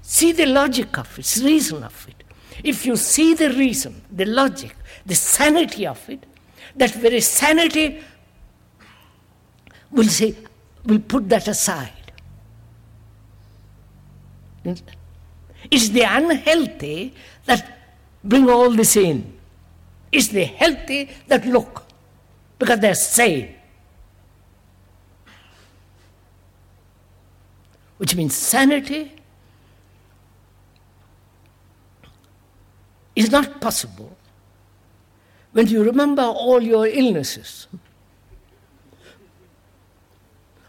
Speaker 1: See the logic of it, reason of it. If you see the reason, the logic, the sanity of it, that very sanity will say, will put that aside. It's the unhealthy that bring all this in. It's the healthy that look because they're sane. Which means sanity is not possible when you remember all your illnesses,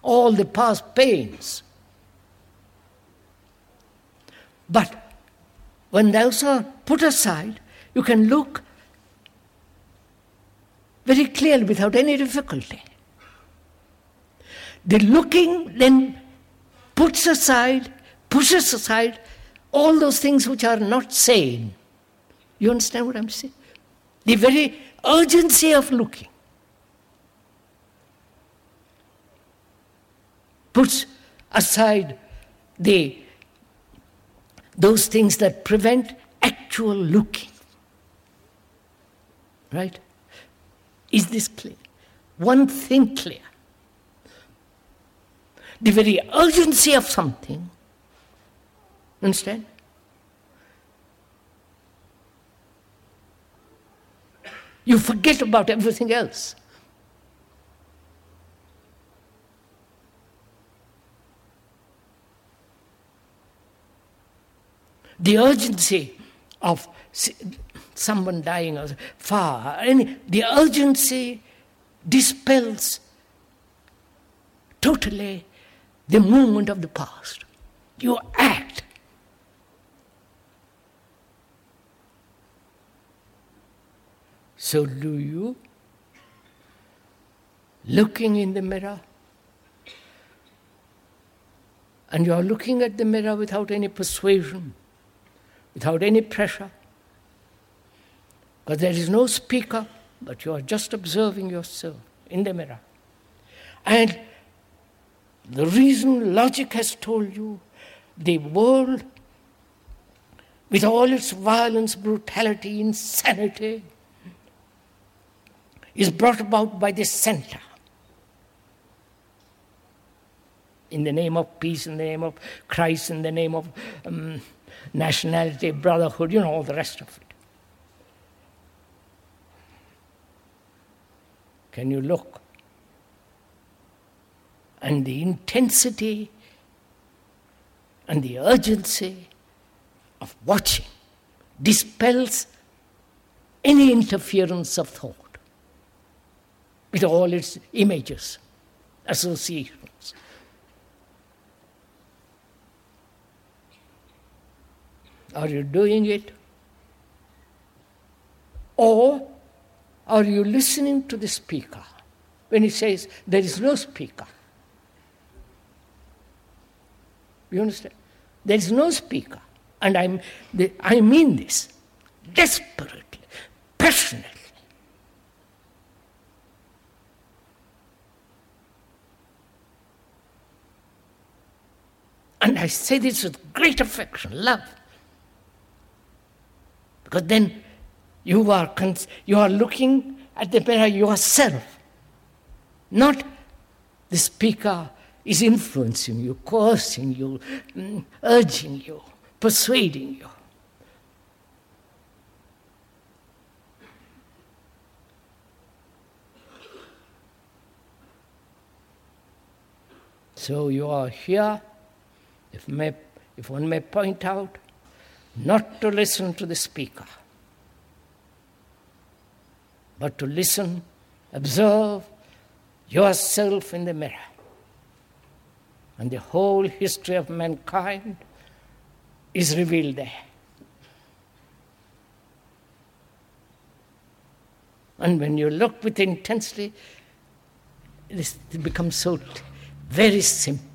Speaker 1: all the past pains. But when those are put aside, you can look very clearly without any difficulty. The looking then puts aside, pushes aside all those things which are not sane. You understand what I'm saying? The very urgency of looking puts aside the those things that prevent actual looking. Right? Is this clear? One thing clear. The very urgency of something, understand? You forget about everything else. The urgency of someone dying or far. Any, the urgency dispels totally the movement of the past. You act. So do you, looking in the mirror, and you are looking at the mirror without any persuasion, without any pressure, Because there is no speaker, but you are just observing yourself in the mirror. And the reason logic has told you the world, with all its violence, brutality, insanity, is brought about by the center. In the name of peace, in the name of Christ, in the name of um, nationality, brotherhood, you know, all the rest of it. Can you look? And the intensity and the urgency of watching dispels any interference of thought with all its images, associations. Are you doing it? Or are you listening to the speaker when he says there is no speaker? You understand? There is no speaker. And I'm, the, I mean this desperately, passionately. And I say this with great affection, love. Because then you are, cons- you are looking at the mirror yourself, not the speaker is influencing you, coercing you, mm, urging you, persuading you. So you are here, if, may, if one may point out, not to listen to the speaker, but to listen, observe yourself in the mirror. And the whole history of mankind is revealed there. And when you look with intensity, it becomes so very simple.